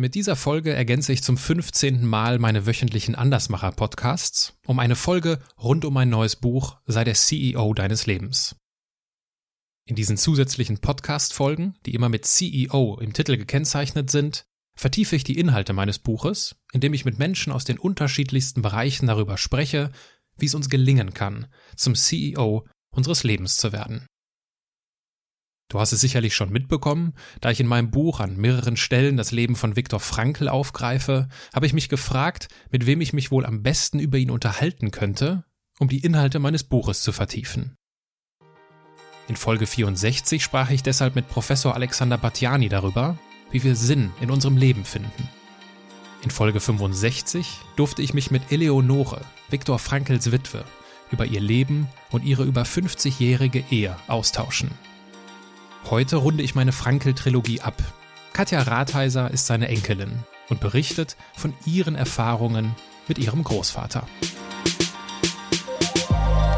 Mit dieser Folge ergänze ich zum 15. Mal meine wöchentlichen Andersmacher-Podcasts um eine Folge rund um mein neues Buch Sei der CEO deines Lebens. In diesen zusätzlichen Podcast-Folgen, die immer mit CEO im Titel gekennzeichnet sind, vertiefe ich die Inhalte meines Buches, indem ich mit Menschen aus den unterschiedlichsten Bereichen darüber spreche, wie es uns gelingen kann, zum CEO unseres Lebens zu werden. Du hast es sicherlich schon mitbekommen, da ich in meinem Buch an mehreren Stellen das Leben von Viktor Frankl aufgreife, habe ich mich gefragt, mit wem ich mich wohl am besten über ihn unterhalten könnte, um die Inhalte meines Buches zu vertiefen. In Folge 64 sprach ich deshalb mit Professor Alexander Batjani darüber, wie wir Sinn in unserem Leben finden. In Folge 65 durfte ich mich mit Eleonore, Viktor Frankls Witwe, über ihr Leben und ihre über 50-jährige Ehe austauschen. Heute runde ich meine Frankel-Trilogie ab. Katja Ratheiser ist seine Enkelin und berichtet von ihren Erfahrungen mit ihrem Großvater.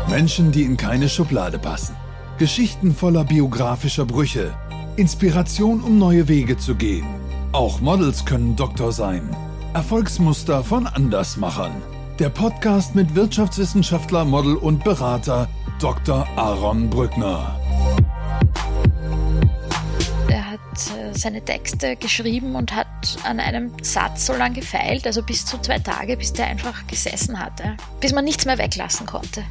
Menschen, die in keine Schublade passen. Geschichten voller biografischer Brüche. Inspiration, um neue Wege zu gehen. Auch Models können Doktor sein. Erfolgsmuster von Andersmachern. Der Podcast mit Wirtschaftswissenschaftler, Model und Berater Dr. Aaron Brückner. Seine Texte geschrieben und hat an einem Satz so lange gefeilt, also bis zu zwei Tage, bis der einfach gesessen hatte, bis man nichts mehr weglassen konnte.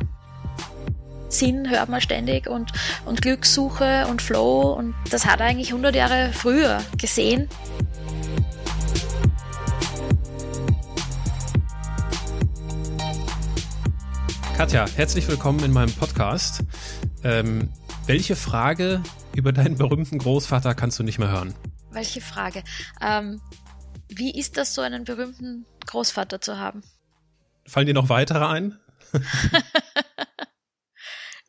Sinn hört man ständig und, und Glückssuche und Flow und das hat er eigentlich 100 Jahre früher gesehen. Katja, herzlich willkommen in meinem Podcast. Ähm, welche Frage über deinen berühmten Großvater kannst du nicht mehr hören. Welche Frage? Ähm, wie ist das, so einen berühmten Großvater zu haben? Fallen dir noch weitere ein?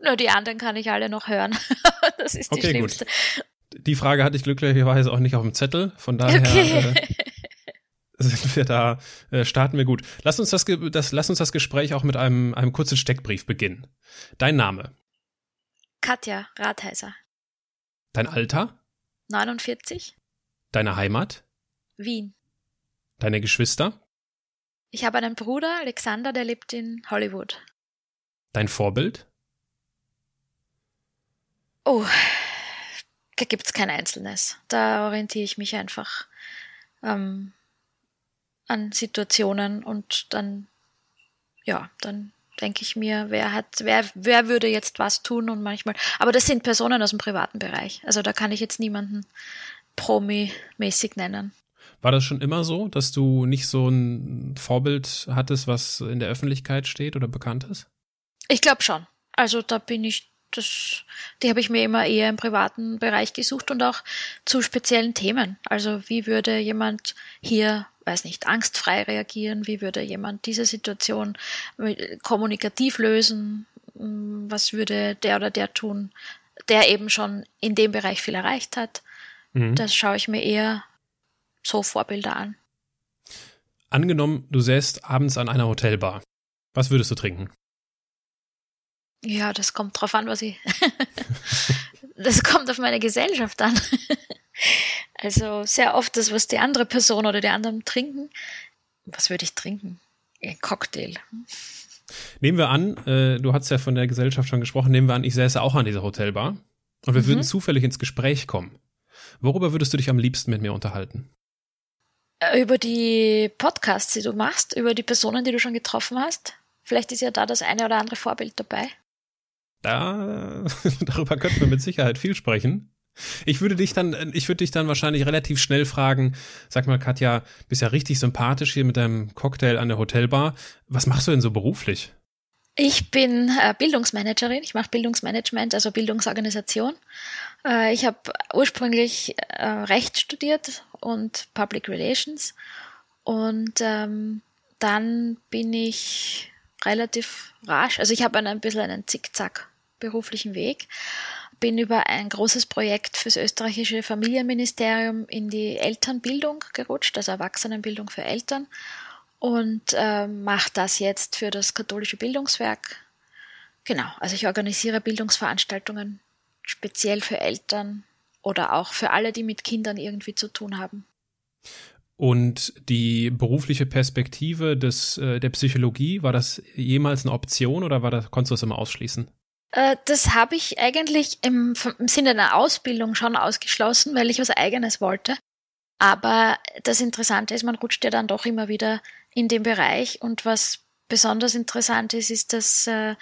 Nur die anderen kann ich alle noch hören. das ist die okay, schlimmste. Gut. Die Frage hatte ich glücklicherweise auch nicht auf dem Zettel, von daher okay. äh, sind wir da, äh, starten wir gut. Lass uns das, das, lass uns das Gespräch auch mit einem, einem kurzen Steckbrief beginnen. Dein Name? Katja Ratheiser. Dein Alter? 49. Deine Heimat? Wien. Deine Geschwister? Ich habe einen Bruder, Alexander, der lebt in Hollywood. Dein Vorbild? Oh, da gibt es kein Einzelnes. Da orientiere ich mich einfach ähm, an Situationen und dann, ja, dann denke ich mir, wer hat, wer, wer würde jetzt was tun und manchmal, aber das sind Personen aus dem privaten Bereich. Also da kann ich jetzt niemanden Promi-mäßig nennen. War das schon immer so, dass du nicht so ein Vorbild hattest, was in der Öffentlichkeit steht oder bekannt ist? Ich glaube schon. Also da bin ich, das, die habe ich mir immer eher im privaten Bereich gesucht und auch zu speziellen Themen. Also wie würde jemand hier weiß nicht, angstfrei reagieren? Wie würde jemand diese Situation kommunikativ lösen? Mm, was würde der oder der tun, der eben schon in dem Bereich viel erreicht hat? Mhm. Das schaue ich mir eher so Vorbilder an. Angenommen, du säßt abends an einer Hotelbar. Was würdest du trinken? Ja, das kommt drauf an, was ich. das kommt auf meine Gesellschaft an. Also sehr oft das, was die andere Person oder die anderen trinken. Was würde ich trinken? Ein Cocktail. Nehmen wir an, äh, du hast ja von der Gesellschaft schon gesprochen, nehmen wir an, ich säße auch an dieser Hotelbar und wir mhm. würden zufällig ins Gespräch kommen. Worüber würdest du dich am liebsten mit mir unterhalten? Äh, über die Podcasts, die du machst, über die Personen, die du schon getroffen hast. Vielleicht ist ja da das eine oder andere Vorbild dabei. Da, darüber könnten wir mit Sicherheit viel sprechen. Ich würde dich dann, ich würde dich dann wahrscheinlich relativ schnell fragen, sag mal, Katja, bist ja richtig sympathisch hier mit deinem Cocktail an der Hotelbar. Was machst du denn so beruflich? Ich bin äh, Bildungsmanagerin, ich mache Bildungsmanagement, also Bildungsorganisation. Äh, ich habe ursprünglich äh, Recht studiert und Public Relations und ähm, dann bin ich relativ rasch, also ich habe ein bisschen einen Zickzack beruflichen Weg bin über ein großes Projekt fürs österreichische Familienministerium in die Elternbildung gerutscht, also Erwachsenenbildung für Eltern und äh, mache das jetzt für das katholische Bildungswerk. Genau, also ich organisiere Bildungsveranstaltungen speziell für Eltern oder auch für alle, die mit Kindern irgendwie zu tun haben. Und die berufliche Perspektive des, äh, der Psychologie, war das jemals eine Option oder war das, konntest du das immer ausschließen? Äh, das habe ich eigentlich im, im Sinne einer Ausbildung schon ausgeschlossen, weil ich was Eigenes wollte. Aber das Interessante ist, man rutscht ja dann doch immer wieder in den Bereich. Und was besonders interessant ist, ist, dass äh,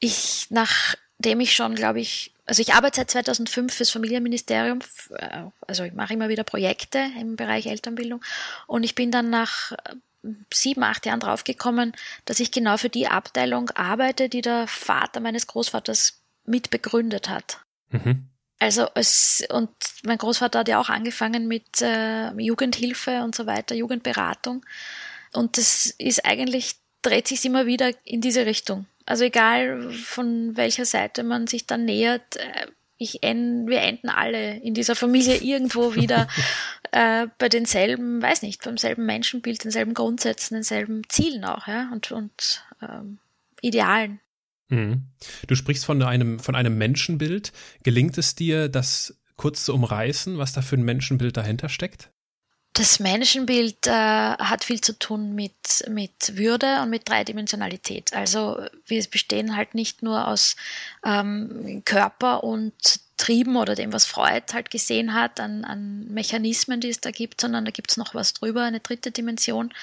ich, nachdem ich schon, glaube ich, also ich arbeite seit 2005 fürs Familienministerium, äh, also ich mache immer wieder Projekte im Bereich Elternbildung und ich bin dann nach sieben, acht Jahren draufgekommen, dass ich genau für die Abteilung arbeite, die der Vater meines Großvaters mit begründet hat. Mhm. Also es, und mein Großvater hat ja auch angefangen mit äh, Jugendhilfe und so weiter, Jugendberatung. Und das ist eigentlich, dreht sich immer wieder in diese Richtung. Also egal von welcher Seite man sich dann nähert, äh, ich en, wir enden alle in dieser Familie irgendwo wieder äh, bei denselben, weiß nicht, beim selben Menschenbild, denselben Grundsätzen, denselben Zielen auch, ja, und, und ähm, Idealen. Mhm. Du sprichst von einem, von einem Menschenbild. Gelingt es dir, das kurz zu umreißen, was da für ein Menschenbild dahinter steckt? Das Menschenbild äh, hat viel zu tun mit, mit Würde und mit Dreidimensionalität. Also wir bestehen halt nicht nur aus ähm, Körper und Trieben oder dem, was Freud halt gesehen hat, an, an Mechanismen, die es da gibt, sondern da gibt es noch was drüber, eine dritte Dimension,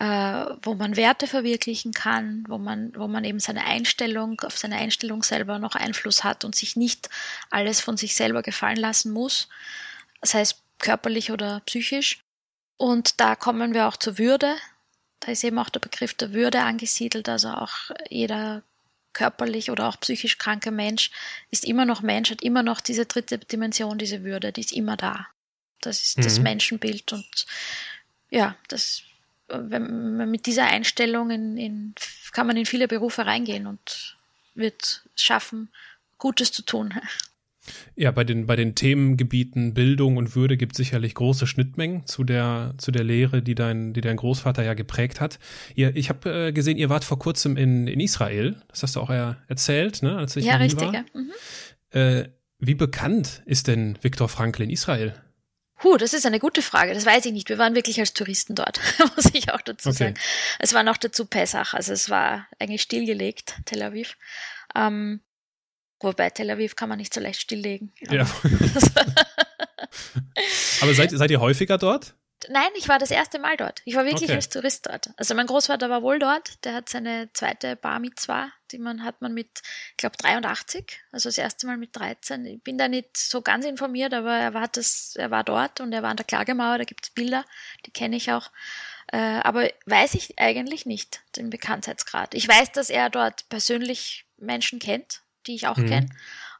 äh, wo man Werte verwirklichen kann, wo man, wo man eben seine Einstellung, auf seine Einstellung selber noch Einfluss hat und sich nicht alles von sich selber gefallen lassen muss. Das heißt, körperlich oder psychisch. Und da kommen wir auch zur Würde. Da ist eben auch der Begriff der Würde angesiedelt. Also auch jeder körperlich oder auch psychisch kranke Mensch ist immer noch Mensch, hat immer noch diese dritte Dimension, diese Würde, die ist immer da. Das ist mhm. das Menschenbild. Und ja, das, wenn man mit dieser Einstellung in, in, kann man in viele Berufe reingehen und wird schaffen, Gutes zu tun. Ja, bei den, bei den Themengebieten Bildung und Würde gibt es sicherlich große Schnittmengen zu der, zu der Lehre, die dein, die dein Großvater ja geprägt hat. Ihr, ich habe äh, gesehen, ihr wart vor kurzem in, in Israel. Das hast du auch ja erzählt, ne? Als ich ja, richtig. War. Ja. Mhm. Äh, wie bekannt ist denn Viktor Frankl in Israel? Huh, das ist eine gute Frage. Das weiß ich nicht. Wir waren wirklich als Touristen dort, muss ich auch dazu okay. sagen. Es war noch dazu Pesach, also es war eigentlich stillgelegt, Tel Aviv. Ähm, Wobei Tel Aviv kann man nicht so leicht stilllegen. Ja. Aber seid, seid ihr häufiger dort? Nein, ich war das erste Mal dort. Ich war wirklich okay. als Tourist dort. Also mein Großvater war wohl dort. Der hat seine zweite Bar Mitzwa, die man hat man mit, ich glaube 83, also das erste Mal mit 13. Ich bin da nicht so ganz informiert, aber er war das, er war dort und er war an der Klagemauer. Da gibt es Bilder, die kenne ich auch. Äh, aber weiß ich eigentlich nicht den Bekanntheitsgrad. Ich weiß, dass er dort persönlich Menschen kennt, die ich auch mhm. kenne.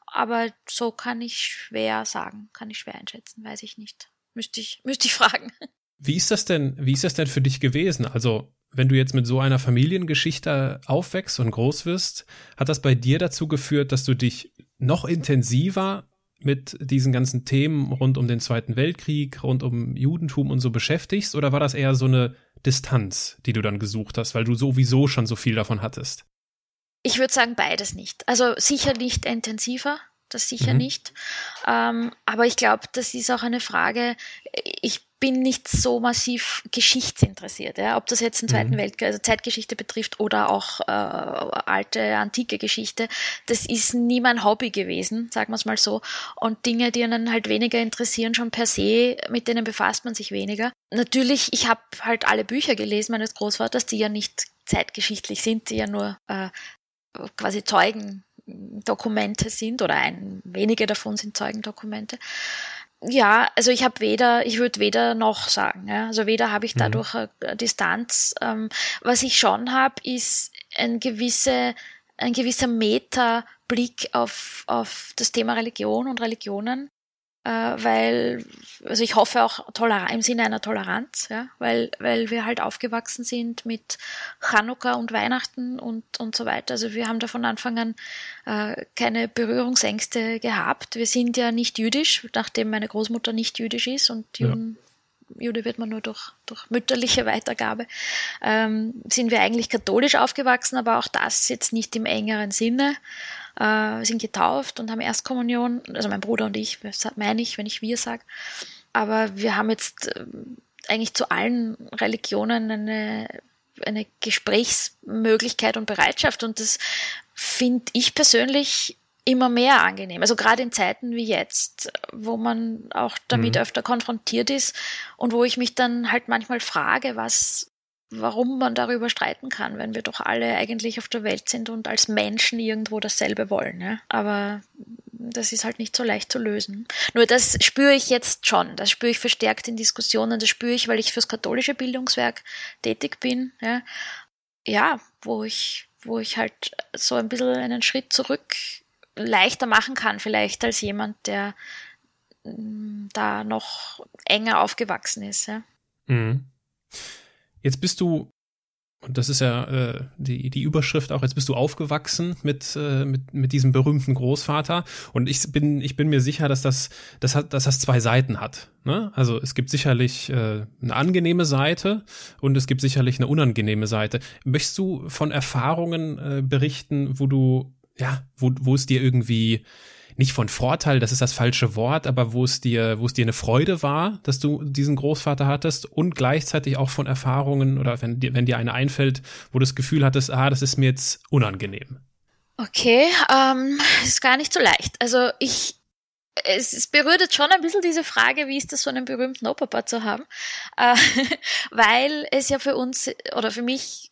Aber so kann ich schwer sagen, kann ich schwer einschätzen, weiß ich nicht. Müsste ich, müsste ich fragen. Wie ist das denn, wie ist das denn für dich gewesen? Also, wenn du jetzt mit so einer Familiengeschichte aufwächst und groß wirst, hat das bei dir dazu geführt, dass du dich noch intensiver mit diesen ganzen Themen rund um den Zweiten Weltkrieg, rund um Judentum und so beschäftigst? Oder war das eher so eine Distanz, die du dann gesucht hast, weil du sowieso schon so viel davon hattest? Ich würde sagen, beides nicht. Also sicher nicht intensiver, das sicher mhm. nicht. Ähm, aber ich glaube, das ist auch eine Frage, ich bin nicht so massiv geschichtsinteressiert, ja? ob das jetzt den Zweiten mhm. Weltkrieg, also Zeitgeschichte betrifft oder auch äh, alte, antike Geschichte. Das ist nie mein Hobby gewesen, sagen wir es mal so. Und Dinge, die einen halt weniger interessieren, schon per se, mit denen befasst man sich weniger. Natürlich, ich habe halt alle Bücher gelesen meines Großvaters, die ja nicht zeitgeschichtlich sind, die ja nur äh, quasi Zeugendokumente sind oder ein, wenige davon sind Zeugendokumente. Ja, also ich habe weder, ich würde weder noch sagen. Ja? Also weder habe ich mhm. dadurch mhm. eine Distanz. Ähm, was ich schon habe, ist ein gewisse, ein gewisser Metablick auf, auf das Thema Religion und Religionen äh, weil, also ich hoffe auch toleran im Sinne einer Toleranz, ja, weil, weil wir halt aufgewachsen sind mit Chanukka und Weihnachten und, und so weiter. Also wir haben da von Anfang an äh, keine Berührungsängste gehabt. Wir sind ja nicht jüdisch, nachdem meine Großmutter nicht jüdisch ist und Juden, ja. Jude wird man nur durch, durch mütterliche Weitergabe, ähm, sind wir eigentlich katholisch aufgewachsen, aber auch das jetzt nicht im engeren Sinne äh, sind getauft und haben Erstkommunion, also mein Bruder und ich, meine ich, wenn ich wir sage. Aber wir haben jetzt äh, eigentlich zu allen Religionen eine, eine Gesprächsmöglichkeit und Bereitschaft. Und das finde ich persönlich immer mehr angenehm. Also gerade in Zeiten wie jetzt, wo man auch damit mhm. öfter konfrontiert ist und wo ich mich dann halt manchmal frage, was, warum man darüber streiten kann, wenn wir doch alle eigentlich auf der Welt sind und als Menschen irgendwo dasselbe wollen. Ja? Aber das ist halt nicht so leicht zu lösen. Nur das spüre ich jetzt schon. Das spüre ich verstärkt in Diskussionen. Das spüre ich, weil ich fürs katholische Bildungswerk tätig bin. Ja, ja wo ich, wo ich halt so ein bisschen einen Schritt zurück leichter machen kann, vielleicht als jemand, der mm, da noch enger aufgewachsen ist. Ja. Mhm. Jetzt bist du und das ist ja äh, die, die Überschrift auch, jetzt bist du aufgewachsen mit, äh, mit, mit diesem berühmten Großvater. Und ich bin, ich bin mir sicher, dass das, das hat, dass das zwei Seiten hat. Ne? Also es gibt sicherlich äh, eine angenehme Seite und es gibt sicherlich eine unangenehme Seite. Möchtest du von Erfahrungen äh, berichten, wo du, ja, wo, wo es dir irgendwie nicht von Vorteil, das ist das falsche Wort, aber wo es dir, wo es dir eine Freude war, dass du diesen Großvater hattest und gleichzeitig auch von Erfahrungen oder wenn dir, wenn dir eine einfällt, wo du das Gefühl hattest, ah, das ist mir jetzt unangenehm. Okay, ähm, ist gar nicht so leicht. Also ich, es, es berührt jetzt schon ein bisschen diese Frage, wie ist das, so einen berühmten Opa zu haben? Äh, weil es ja für uns oder für mich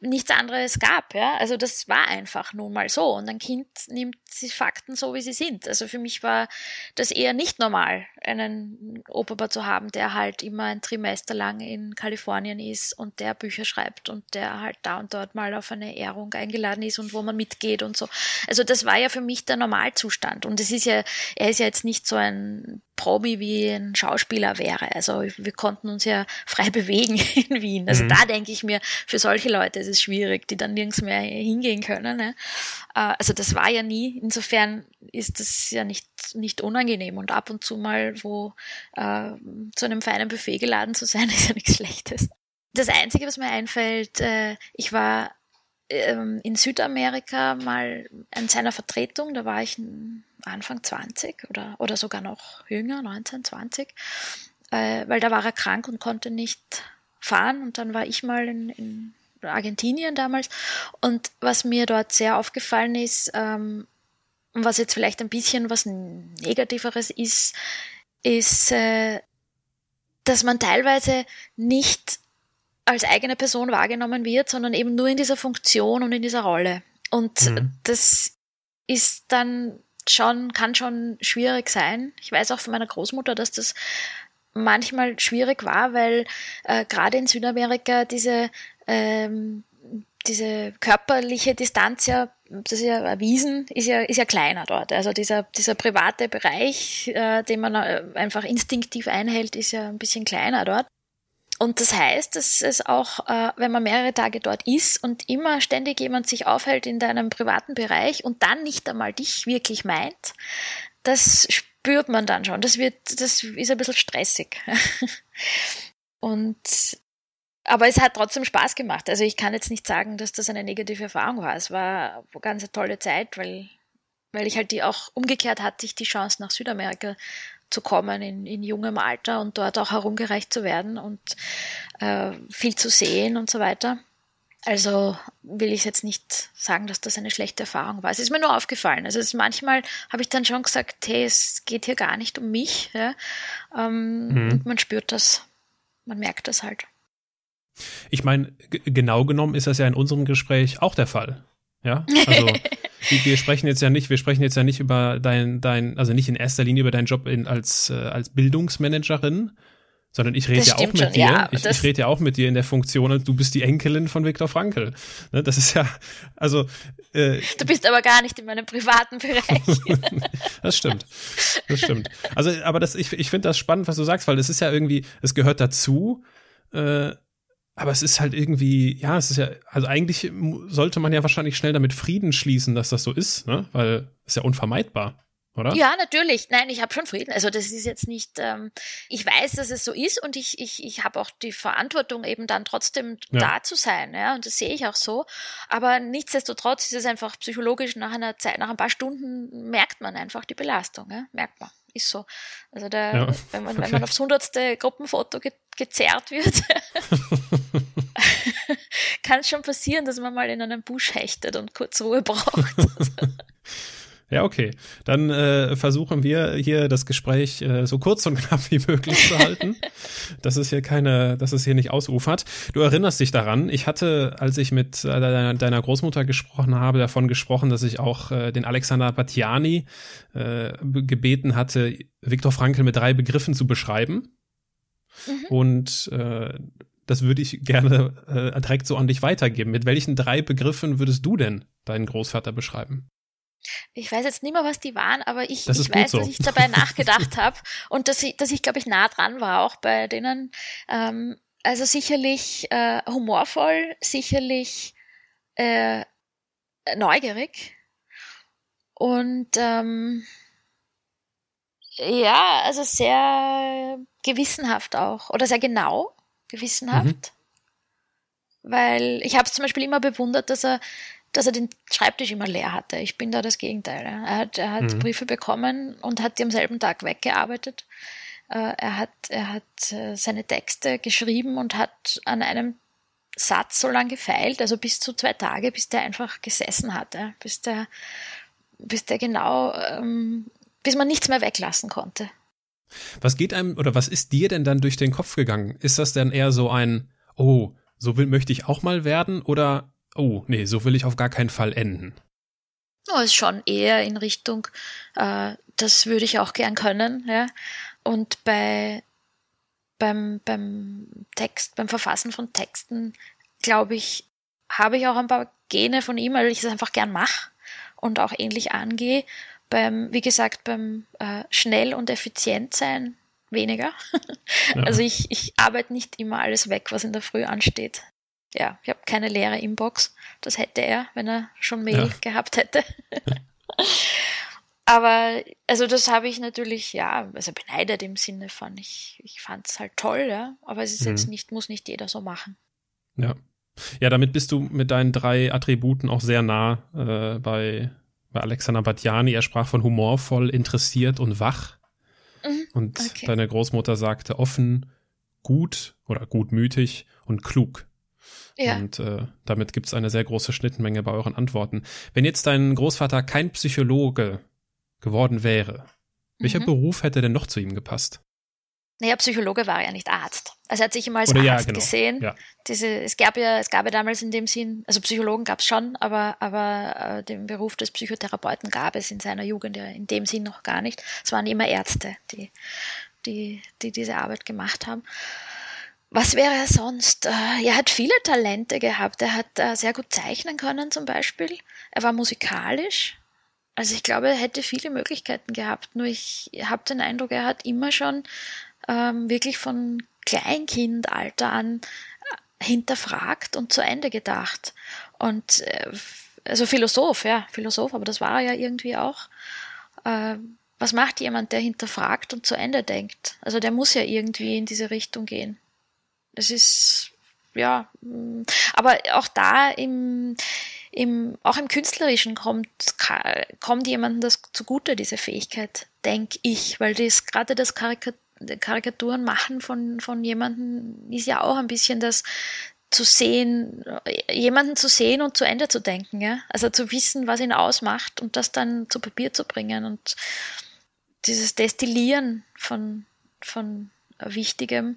nichts anderes gab, ja. Also das war einfach nun mal so. Und ein Kind nimmt die Fakten so, wie sie sind. Also für mich war das eher nicht normal, einen Opa zu haben, der halt immer ein Trimester lang in Kalifornien ist und der Bücher schreibt und der halt da und dort mal auf eine Ehrung eingeladen ist und wo man mitgeht und so. Also das war ja für mich der Normalzustand. Und es ist ja, er ist ja jetzt nicht so ein Promi wie ein Schauspieler wäre. Also wir konnten uns ja frei bewegen in Wien. Also mhm. da denke ich mir, für solche Leute ist es schwierig, die dann nirgends mehr hingehen können. Ne? Äh, also das war ja nie. Insofern ist das ja nicht, nicht unangenehm. Und ab und zu mal wo äh, zu einem feinen Buffet geladen zu sein, ist ja nichts Schlechtes. Das Einzige, was mir einfällt, äh, ich war ähm, in Südamerika mal in seiner Vertretung, da war ich Anfang 20 oder, oder sogar noch jünger, 19, 20, äh, weil da war er krank und konnte nicht fahren und dann war ich mal in, in Argentinien damals und was mir dort sehr aufgefallen ist, ähm, und was jetzt vielleicht ein bisschen was Negativeres ist, ist, äh, dass man teilweise nicht als eigene Person wahrgenommen wird, sondern eben nur in dieser Funktion und in dieser Rolle. Und mhm. das ist dann schon, kann schon schwierig sein. Ich weiß auch von meiner Großmutter, dass das manchmal schwierig war, weil äh, gerade in Südamerika diese, ähm, diese körperliche Distanz ja, das ist ja erwiesen, ist ja, ist ja kleiner dort. Also dieser, dieser private Bereich, äh, den man äh, einfach instinktiv einhält, ist ja ein bisschen kleiner dort. Und das heißt, dass es auch, äh, wenn man mehrere Tage dort ist und immer ständig jemand sich aufhält in deinem privaten Bereich und dann nicht einmal dich wirklich meint, das spürt man dann schon. Das wird, das ist ein bisschen stressig. und aber es hat trotzdem Spaß gemacht. Also ich kann jetzt nicht sagen, dass das eine negative Erfahrung war. Es war eine ganz tolle Zeit, weil, weil ich halt die auch umgekehrt hatte ich die Chance nach Südamerika zu kommen in, in jungem Alter und dort auch herumgereicht zu werden und äh, viel zu sehen und so weiter. Also will ich jetzt nicht sagen, dass das eine schlechte Erfahrung war. Es ist mir nur aufgefallen. Also manchmal habe ich dann schon gesagt, hey, es geht hier gar nicht um mich. Ja? Ähm, mhm. Und man spürt das, man merkt das halt. Ich meine, genau genommen ist das ja in unserem Gespräch auch der Fall. Ja, also wir sprechen jetzt ja nicht, wir sprechen jetzt ja nicht über dein, dein, also nicht in erster Linie über deinen Job in, als, äh, als Bildungsmanagerin, sondern ich rede ja auch mit schon, dir. Ja, ich, ich rede ja auch mit dir in der Funktion und du bist die Enkelin von Viktor Frankl. Ne, das ist ja, also. Äh, du bist aber gar nicht in meinem privaten Bereich. das stimmt. Das stimmt. Also, aber das, ich, ich finde das spannend, was du sagst, weil es ist ja irgendwie, es gehört dazu. Äh, aber es ist halt irgendwie, ja, es ist ja, also eigentlich sollte man ja wahrscheinlich schnell damit Frieden schließen, dass das so ist, ne? Weil es ist ja unvermeidbar. Oder? Ja, natürlich. Nein, ich habe schon Frieden. Also das ist jetzt nicht, ähm, ich weiß, dass es so ist und ich, ich, ich habe auch die Verantwortung, eben dann trotzdem ja. da zu sein. Ja, und das sehe ich auch so. Aber nichtsdestotrotz ist es einfach psychologisch nach einer Zeit, nach ein paar Stunden merkt man einfach die Belastung, ja? merkt man ist so. Also da, ja, wenn, man, okay. wenn man aufs hundertste Gruppenfoto ge gezerrt wird, kann es schon passieren, dass man mal in einem Busch hechtet und kurz Ruhe braucht. Ja, okay. Dann äh, versuchen wir hier das Gespräch äh, so kurz und knapp wie möglich zu halten, dass es hier keine, dass es hier nicht ausufert. Du erinnerst dich daran, ich hatte, als ich mit äh, deiner, deiner Großmutter gesprochen habe, davon gesprochen, dass ich auch äh, den Alexander Batiani äh, gebeten hatte, Viktor Frankl mit drei Begriffen zu beschreiben. Mhm. Und äh, das würde ich gerne äh, direkt so an dich weitergeben. Mit welchen drei Begriffen würdest du denn deinen Großvater beschreiben? Ich weiß jetzt nicht mehr, was die waren, aber ich, ich weiß, so. dass ich dabei nachgedacht habe und dass ich, dass ich, glaube ich, nah dran war, auch bei denen. Ähm, also sicherlich äh, humorvoll, sicherlich äh, neugierig und ähm, ja, also sehr gewissenhaft auch oder sehr genau gewissenhaft. Mhm. Weil ich habe es zum Beispiel immer bewundert, dass er dass er den Schreibtisch immer leer hatte. Ich bin da das Gegenteil. Er hat, er hat mhm. Briefe bekommen und hat die am selben Tag weggearbeitet. Äh, er hat, er hat äh, seine Texte geschrieben und hat an einem Satz so lange gefeilt, also bis zu zwei Tage, bis der einfach gesessen hatte, bis der, bis der genau, ähm, bis man nichts mehr weglassen konnte. Was geht einem oder was ist dir denn dann durch den Kopf gegangen? Ist das denn eher so ein, oh, so will möchte ich auch mal werden oder oh, nee, so will ich auf gar keinen Fall enden. Oh, ist schon eher in Richtung, äh, das würde ich auch gern können, ja. Und bei, beim, beim Text, beim Verfassen von Texten, glaube ich, habe ich auch ein paar Gene von ihm, weil ich es einfach gern mache und auch ähnlich angehe. Beim, wie gesagt, beim äh, schnell und effizient sein weniger. Ja. Also ich, ich arbeite nicht immer alles weg, was in der Früh ansteht ja, ich habe keine leere Inbox. Das hätte er, wenn er schon Mail ja. gehabt hätte. Aber also das habe ich natürlich, ja, also beneidet im Sinne von, ich, ich fand es halt toll, ja. Aber es ist mhm. jetzt nicht, muss nicht jeder so machen. Ja. Ja, damit bist du mit deinen drei Attributen auch sehr nah äh, bei, bei Alexander Batjani. Er sprach von humorvoll, interessiert und wach. Mhm. Und okay. deine Großmutter sagte offen, gut oder gutmütig und klug. Ja. Und äh, damit gibt es eine sehr große Schnittmenge bei euren Antworten. Wenn jetzt dein Großvater kein Psychologe geworden wäre, welcher mhm. Beruf hätte denn noch zu ihm gepasst? Naja, Psychologe war ja nicht Arzt. Also er hat sich immer als Oder Arzt ja, genau. gesehen. Ja. Diese, es gab ja, es gab ja damals in dem Sinn, also Psychologen gab es schon, aber, aber äh, den Beruf des Psychotherapeuten gab es in seiner Jugend ja in dem Sinn noch gar nicht. Es waren immer Ärzte, die, die, die diese Arbeit gemacht haben. Was wäre er sonst? Äh, er hat viele Talente gehabt. Er hat äh, sehr gut zeichnen können zum Beispiel. Er war musikalisch. Also ich glaube, er hätte viele Möglichkeiten gehabt. Nur ich habe den Eindruck, er hat immer schon ähm, wirklich von Kleinkindalter an äh, hinterfragt und zu Ende gedacht. Und äh, also Philosoph, ja, Philosoph, aber das war er ja irgendwie auch. Äh, was macht jemand, der hinterfragt und zu Ende denkt? Also der muss ja irgendwie in diese Richtung gehen. Es ist, ja, mm, aber auch da im, im, auch im Künstlerischen kommt, kommt jemandem das zugute, diese Fähigkeit, denke ich, weil das gerade das Karikatur Karikaturen machen von, von jemandem ist ja auch ein bisschen das zu sehen, jemanden zu sehen und zu Ende zu denken, ja. Also zu wissen, was ihn ausmacht und das dann zu Papier zu bringen und dieses Destillieren von, von Wichtigem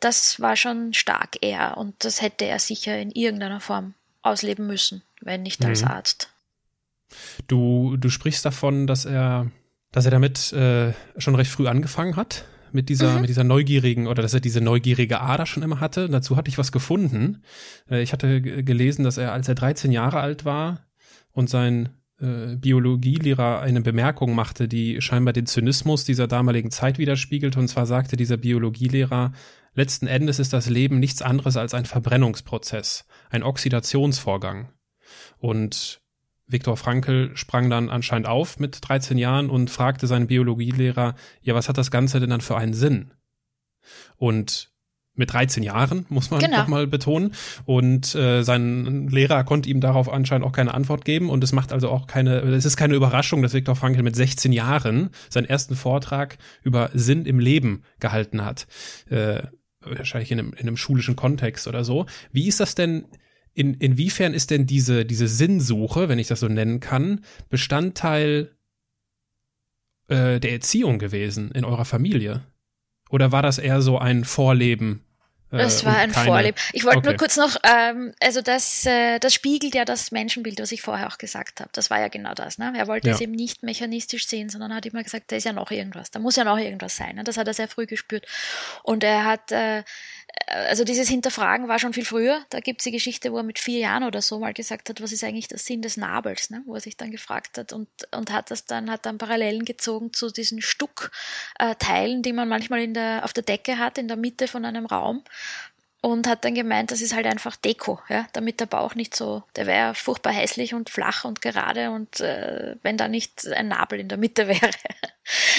das war schon stark er und das hätte er sicher in irgendeiner Form ausleben müssen, wenn nicht mhm. als Arzt. Du, du sprichst davon, dass er, dass er damit äh, schon recht früh angefangen hat, mit dieser, mhm. mit dieser neugierigen oder dass er diese neugierige Ader schon immer hatte. Dazu hatte ich was gefunden. Äh, ich hatte gelesen, dass er, als er 13 Jahre alt war und sein äh, Biologielehrer eine Bemerkung machte, die scheinbar den Zynismus dieser damaligen Zeit widerspiegelt. Und zwar sagte dieser Biologielehrer, Letzten Endes ist das Leben nichts anderes als ein Verbrennungsprozess, ein Oxidationsvorgang. Und Viktor Frankl sprang dann anscheinend auf mit 13 Jahren und fragte seinen Biologielehrer, ja, was hat das Ganze denn dann für einen Sinn? Und mit 13 Jahren, muss man Genau. nochmal betonen. Und äh, sein Lehrer konnte ihm darauf anscheinend auch keine Antwort geben. Und es macht also auch keine, es ist keine Überraschung, dass Viktor Frankl mit 16 Jahren seinen ersten Vortrag über Sinn im Leben gehalten hat. Äh, wahrscheinlich in einem, in einem schulischen Kontext oder so. Wie ist das denn? In, inwiefern ist denn diese, diese Sinnsuche, wenn ich das so nennen kann, Bestandteil äh, der Erziehung gewesen in eurer Familie? Oder war das eher so ein Vorleben? Äh, Das war ein keine- Vorleben. Ich wollte Okay. nur kurz noch, ähm, also das, äh, das spiegelt ja das Menschenbild, was ich vorher auch gesagt habe. Das war ja genau das. Ne? Er wollte Ja. es eben nicht mechanistisch sehen, sondern hat immer gesagt, da ist ja noch irgendwas, da muss ja noch irgendwas sein. Ne? Das hat er sehr früh gespürt. Und er hat, äh, also dieses Hinterfragen war schon viel früher. Da gibt's die Geschichte, wo er mit vier Jahren oder so mal gesagt hat, was ist eigentlich der Sinn des Nabels, ne? wo er sich dann gefragt hat und, und hat das dann, hat dann Parallelen gezogen zu diesen Stuckteilen, die man manchmal in der, auf der Decke hat, in der Mitte von einem Raum und hat dann gemeint, das ist halt einfach Deko, ja, damit der Bauch nicht so, der wäre furchtbar hässlich und flach und gerade und äh, wenn da nicht ein Nabel in der Mitte wäre.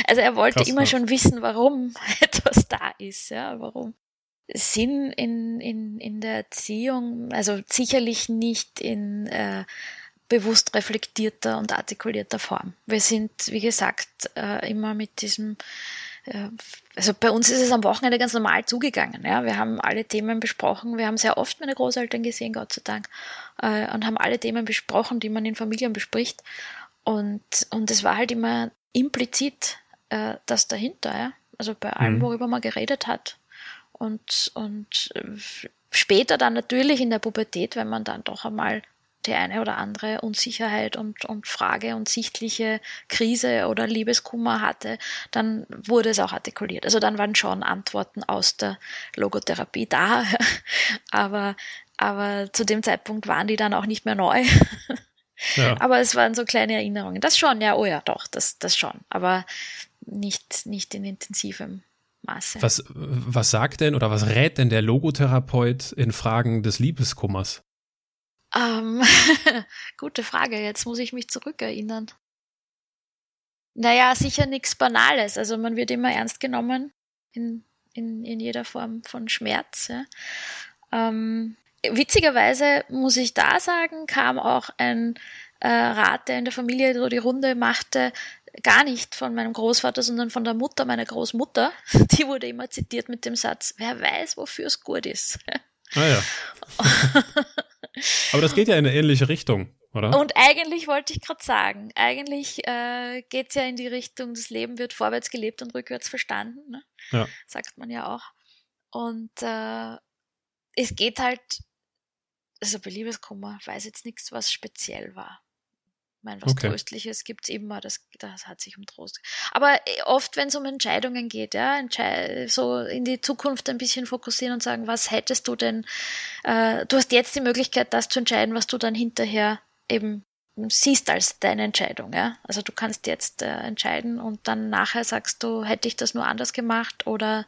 Also er wollte Krass, immer schon wissen, warum etwas da ist, ja, warum. Sinn in, in, in der Erziehung, also sicherlich nicht in äh, bewusst reflektierter und artikulierter Form. Wir sind, wie gesagt, äh, immer mit diesem äh, also bei uns ist es am Wochenende ganz normal zugegangen. Ja. Wir haben alle Themen besprochen. Wir haben sehr oft meine Großeltern gesehen, Gott sei Dank, äh, und haben alle Themen besprochen, die man in Familien bespricht. Und, und es war halt immer implizit äh, das dahinter. Ja. Also bei allem, Mhm. worüber man geredet hat. Und, und äh, später dann natürlich in der Pubertät, wenn man dann doch einmal die eine oder andere Unsicherheit und, und Frage und sichtliche Krise oder Liebeskummer hatte, dann wurde es auch artikuliert. Also dann waren schon Antworten aus der Logotherapie da, aber, aber zu dem Zeitpunkt waren die dann auch nicht mehr neu. Ja. Aber es waren so kleine Erinnerungen. Das schon, ja, oh ja, doch, das, das schon. Aber nicht, nicht in intensivem Maße. Was, was sagt denn oder was rät denn der Logotherapeut in Fragen des Liebeskummers? Ähm, gute Frage, jetzt muss ich mich zurückerinnern. Naja, sicher nichts Banales. Also man wird immer ernst genommen in, in, in jeder Form von Schmerz. Ja. Ähm, witzigerweise muss ich da sagen, kam auch ein äh, Rat, der in der Familie so die Runde machte, gar nicht von meinem Großvater, sondern von der Mutter meiner Großmutter. Die wurde immer zitiert mit dem Satz, wer weiß, wofür es gut ist. Ah ja. Aber das geht ja in eine ähnliche Richtung, oder? Und eigentlich wollte ich gerade sagen, eigentlich äh, geht es ja in die Richtung, das Leben wird vorwärts gelebt und rückwärts verstanden, ne? Ja. sagt man ja auch. Und äh, es geht halt, also bei Liebeskummer weiß jetzt nichts, was speziell war. Ich meine, was Okay. Tröstliches gibt's immer, das, das hat sich um Trost. Aber äh, oft, wenn es um Entscheidungen geht, ja, entschei so in die Zukunft ein bisschen fokussieren und sagen, was hättest du denn, äh, du hast jetzt die Möglichkeit, das zu entscheiden, was du dann hinterher eben siehst als deine Entscheidung, ja. Also du kannst jetzt äh, entscheiden und dann nachher sagst du, hätte ich das nur anders gemacht oder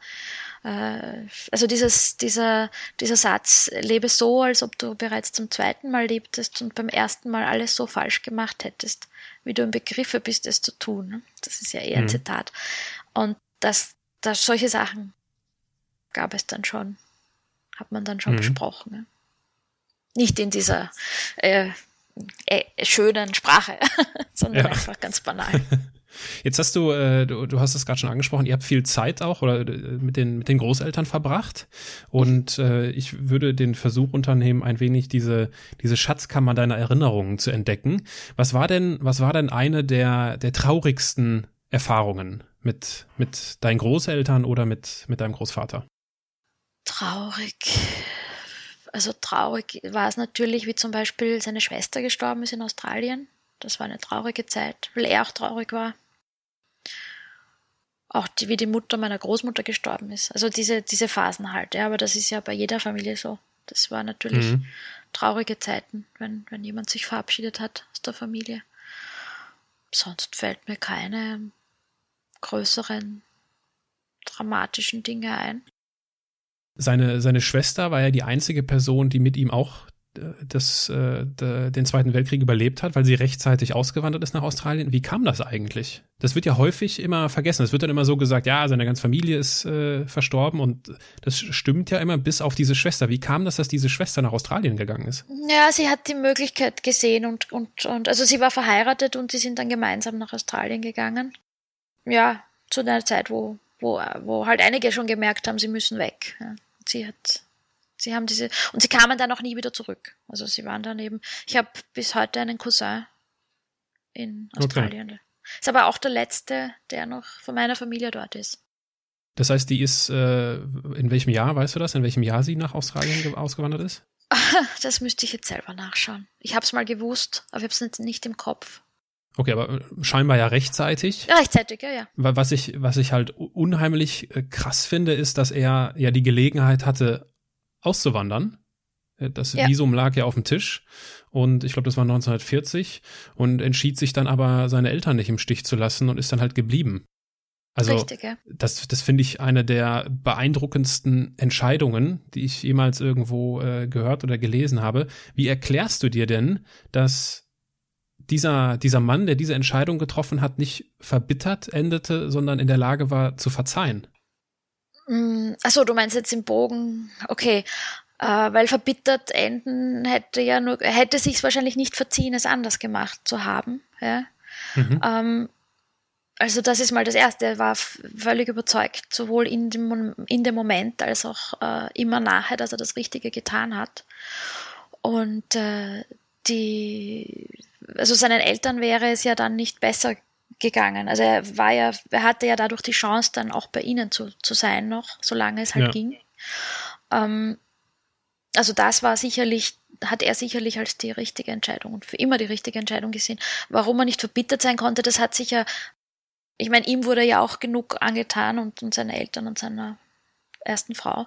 äh, also dieses, dieser, dieser Satz, lebe so, als ob du bereits zum zweiten Mal lebtest und beim ersten Mal alles so falsch gemacht hättest, wie du im Begriffe bist, es zu tun. ne? Das ist ja eher ein Mhm. Zitat. Und das, das, solche Sachen gab es dann schon, hat man dann schon Mhm. besprochen. Ne? Nicht in dieser äh, äh, schönen Sprache, sondern Ja. einfach ganz banal. Jetzt hast du, äh, du, du hast es gerade schon angesprochen, ihr habt viel Zeit auch oder äh, mit den, mit den Großeltern verbracht. Und äh, ich würde den Versuch unternehmen, ein wenig diese, diese Schatzkammer deiner Erinnerungen zu entdecken. Was war denn, was war denn eine der, der traurigsten Erfahrungen mit, mit deinen Großeltern oder mit, mit deinem Großvater? Traurig. Also traurig war es natürlich, wie zum Beispiel seine Schwester gestorben ist in Australien. Das war eine traurige Zeit, weil er auch traurig war. Auch die, wie die Mutter meiner Großmutter gestorben ist. Also diese, diese Phasen halt, ja, aber das ist ja bei jeder Familie so. Das war natürlich Mhm. traurige Zeiten, wenn, wenn jemand sich verabschiedet hat aus der Familie. Sonst fällt mir keine größeren dramatischen Dinge ein. Seine, seine Schwester war ja die einzige Person, die mit ihm auch das, äh, den Zweiten Weltkrieg überlebt hat, weil sie rechtzeitig ausgewandert ist nach Australien. Wie kam das eigentlich? Das wird ja häufig immer vergessen. Es wird dann immer so gesagt, ja, seine ganze Familie ist äh, verstorben und das stimmt ja immer bis auf diese Schwester. Wie kam das, dass diese Schwester nach Australien gegangen ist? Ja, sie hat die Möglichkeit gesehen und, und, und also sie war verheiratet und die sind dann gemeinsam nach Australien gegangen. Ja, zu einer Zeit, wo, wo, wo halt einige schon gemerkt haben, sie müssen weg. Ja. Sie hat Sie haben diese, und sie kamen dann auch nie wieder zurück. Also sie waren dann eben, ich habe bis heute einen Cousin in Australien. Okay. Ist aber auch der letzte, der noch von meiner Familie dort ist. Das heißt, die ist, äh, in welchem Jahr, weißt du das, in welchem Jahr sie nach Australien ausgewandert ist? Das müsste ich jetzt selber nachschauen. Ich habe es mal gewusst, aber ich habe es nicht im Kopf. Okay, aber äh, scheinbar ja rechtzeitig. Rechtzeitig, ja, ja. Was ich, was ich halt unheimlich äh, krass finde, ist, dass er ja die Gelegenheit hatte, auszuwandern. Äh, das ja. Visum lag ja auf dem Tisch und ich glaube, das war 1940 und entschied sich dann aber, seine Eltern nicht im Stich zu lassen und ist dann halt geblieben. Also Richtig, ja. das, das finde ich eine der beeindruckendsten Entscheidungen, die ich jemals irgendwo äh, gehört oder gelesen habe. Wie erklärst du dir denn, dass dieser, dieser Mann, der diese Entscheidung getroffen hat, nicht verbittert endete, sondern in der Lage war zu verzeihen? Mm, achso, du meinst jetzt im Bogen, okay. Äh, weil verbittert enden hätte ja nur, hätte sich wahrscheinlich nicht verziehen, es anders gemacht zu haben. Ja? Mhm. Ähm, also das ist mal das Erste. Er war völlig überzeugt, sowohl in dem, in dem Moment als auch äh, immer nachher, dass er das Richtige getan hat. Und äh, die, also seinen Eltern wäre es ja dann nicht besser gegangen. Also er war ja, er hatte ja dadurch die Chance, dann auch bei ihnen zu, zu sein noch, solange es halt ja. ging. Ähm, also das war sicherlich, hat er sicherlich als die richtige Entscheidung und für immer die richtige Entscheidung gesehen. Warum er nicht verbittert sein konnte, das hat sich ja, ich meine, ihm wurde ja auch genug angetan und, und seine Eltern und seiner ersten Frau.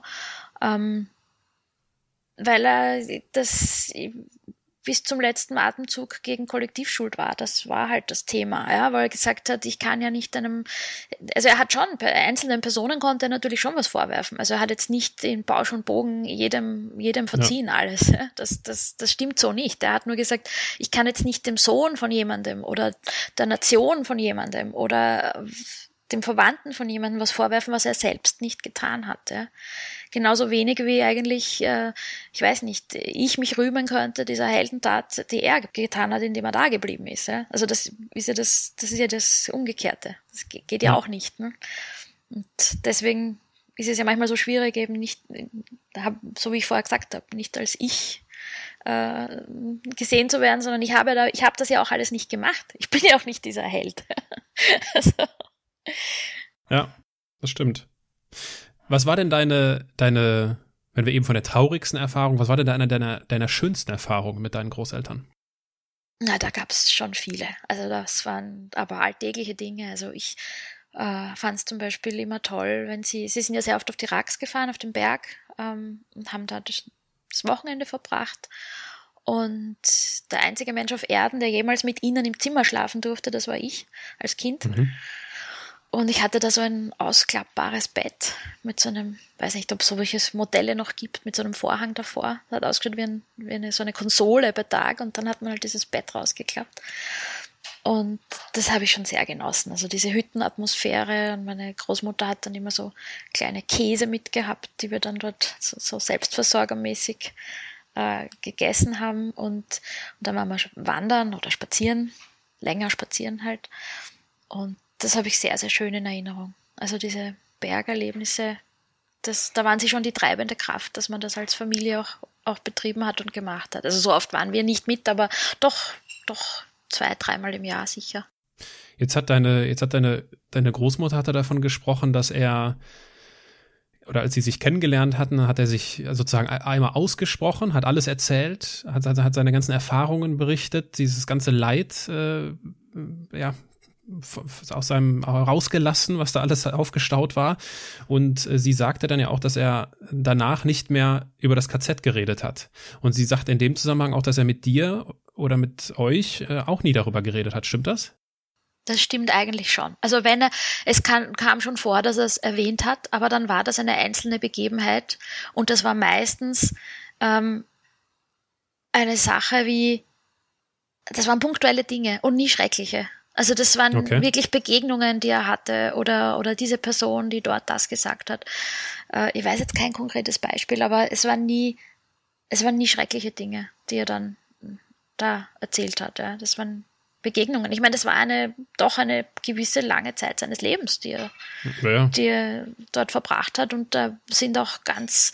Ähm, weil er das bis zum letzten Atemzug gegen Kollektivschuld war. Das war halt das Thema, ja, weil er gesagt hat, ich kann ja nicht einem, also er hat schon, bei einzelnen Personen konnte er natürlich schon was vorwerfen. Also er hat jetzt nicht in Bausch und Bogen jedem, jedem verziehen ja. alles. Ja. Das, das, das stimmt so nicht. Er hat nur gesagt, ich kann jetzt nicht dem Sohn von jemandem oder der Nation von jemandem oder dem Verwandten von jemandem was vorwerfen, was er selbst nicht getan hat. Ja genauso wenig wie eigentlich, äh, ich weiß nicht, ich mich rühmen könnte dieser Heldentat, die er getan hat, indem er da geblieben ist. Ja? Also das ist ja das, das ist ja das Umgekehrte. Das geht ja, ja. auch nicht. Ne? Und deswegen ist es ja manchmal so schwierig, eben nicht, so wie ich vorher gesagt habe, nicht als ich äh, gesehen zu werden, sondern ich habe da, ich habe das ja auch alles nicht gemacht. Ich bin ja auch nicht dieser Held. also. Ja, das stimmt. Was war denn deine, deine, wenn wir eben von der traurigsten Erfahrung, was war denn eine deiner, deiner schönsten Erfahrungen mit deinen Großeltern? Na, da gab es schon viele. Also das waren aber alltägliche Dinge. Also ich äh, fand es zum Beispiel immer toll, wenn sie, sie sind ja sehr oft auf die Rax gefahren, auf den Berg ähm, und haben da das, das Wochenende verbracht. Und der einzige Mensch auf Erden, der jemals mit ihnen im Zimmer schlafen durfte, das war ich als Kind. Mhm. Und ich hatte da so ein ausklappbares Bett mit so einem, weiß nicht, ob es solche Modelle noch gibt, mit so einem Vorhang davor. Das hat ausgeschaut wie, ein, wie eine, so eine Konsole bei Tag und dann hat man halt dieses Bett rausgeklappt. Und das habe ich schon sehr genossen. Also diese Hüttenatmosphäre und meine Großmutter hat dann immer so kleine Käse mitgehabt, die wir dann dort so, so selbstversorgermäßig äh, gegessen haben. Und, und dann waren wir wandern oder spazieren, länger spazieren halt. Und das habe ich sehr, sehr schön in Erinnerung. Also diese Bergerlebnisse, das, da waren sie schon die treibende Kraft, dass man das als Familie auch, auch betrieben hat und gemacht hat. Also so oft waren wir nicht mit, aber doch, doch zwei, dreimal im Jahr sicher. Jetzt hat deine, jetzt hat deine, deine Großmutter hatte davon gesprochen, dass er oder als sie sich kennengelernt hatten, hat er sich sozusagen einmal ausgesprochen, hat alles erzählt, hat, hat seine ganzen Erfahrungen berichtet, dieses ganze Leid äh, ja, aus seinem rausgelassen, was da alles aufgestaut war. Und äh, sie sagte dann ja auch, dass er danach nicht mehr über das KZ geredet hat. Und sie sagt in dem Zusammenhang auch, dass er mit dir oder mit euch äh, auch nie darüber geredet hat. Stimmt das? Das stimmt eigentlich schon. Also wenn er, es kann, kam schon vor, dass er es erwähnt hat, aber dann war das eine einzelne Begebenheit und das war meistens ähm, eine Sache wie, das waren punktuelle Dinge und nie schreckliche. Also das waren okay. wirklich Begegnungen, die er hatte oder, oder diese Person, die dort das gesagt hat. Äh, ich weiß jetzt kein konkretes Beispiel, aber es waren nie, es waren nie schreckliche Dinge, die er dann da erzählt hat. Ja. Das waren Begegnungen. Ich meine, das war eine, doch eine gewisse lange Zeit seines Lebens, die er, ja. die er dort verbracht hat. Und da sind auch ganz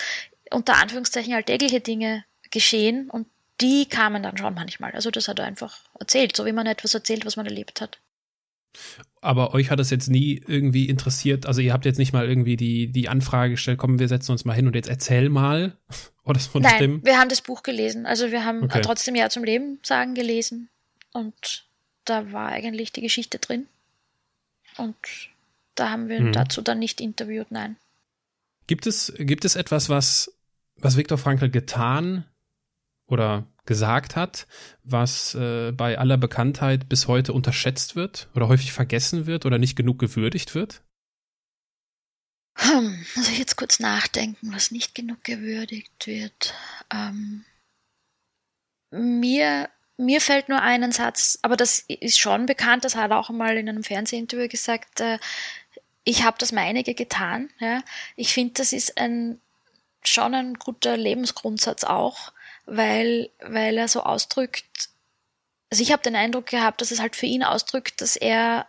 unter Anführungszeichen alltägliche Dinge geschehen und die kamen dann schon manchmal. Also das hat er einfach erzählt, so wie man etwas erzählt, was man erlebt hat. Aber euch hat das jetzt nie irgendwie interessiert. Also ihr habt jetzt nicht mal irgendwie die, die Anfrage gestellt, komm, wir setzen uns mal hin und jetzt erzähl mal. Oder so Nein, Stimmen? wir haben das Buch gelesen. Also wir haben okay. trotzdem Ja zum Leben sagen gelesen. Und da war eigentlich die Geschichte drin. Und da haben wir hm. dazu dann nicht interviewt, nein. Gibt es, gibt es etwas, was, was Viktor Frankl getan oder gesagt hat, was äh, bei aller Bekanntheit bis heute unterschätzt wird oder häufig vergessen wird oder nicht genug gewürdigt wird? Hm, muss ich jetzt kurz nachdenken, was nicht genug gewürdigt wird. Ähm, mir, mir fällt nur einen Satz, aber das ist schon bekannt, das hat er auch einmal in einem Fernsehinterview gesagt, äh, ich habe das meinige getan. Ja. Ich finde, das ist ein schon ein guter Lebensgrundsatz auch, weil, weil er so ausdrückt, also ich habe den Eindruck gehabt, dass es halt für ihn ausdrückt, dass er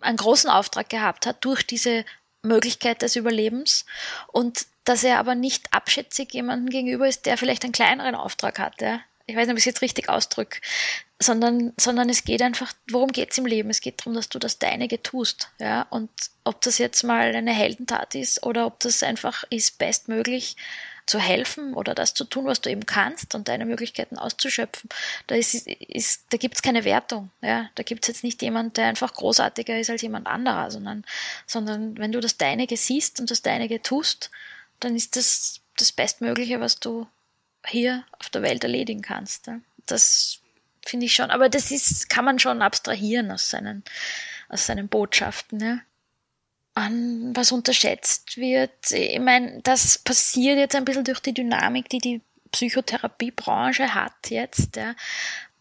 einen großen Auftrag gehabt hat durch diese Möglichkeit des Überlebens und dass er aber nicht abschätzig jemandem gegenüber ist, der vielleicht einen kleineren Auftrag hat. Ja? Ich weiß nicht, ob ich es jetzt richtig ausdrücke, sondern, sondern es geht einfach, worum geht es im Leben? Es geht darum, dass du das Deinige tust. Ja? Und ob das jetzt mal eine Heldentat ist oder ob das einfach ist, bestmöglich zu helfen oder das zu tun, was du eben kannst und deine Möglichkeiten auszuschöpfen, da, ist, ist, da gibt es keine Wertung. Ja? Da gibt es jetzt nicht jemand, der einfach großartiger ist als jemand anderer, sondern, sondern wenn du das Deinige siehst und das Deinige tust, dann ist das das Bestmögliche, was du hier auf der Welt erledigen kannst. Ja? Das finde ich schon, aber das ist, kann man schon abstrahieren aus seinen, aus seinen Botschaften. Ja? An was unterschätzt wird. Ich meine, das passiert jetzt ein bisschen durch die Dynamik, die die Psychotherapiebranche hat jetzt, ja,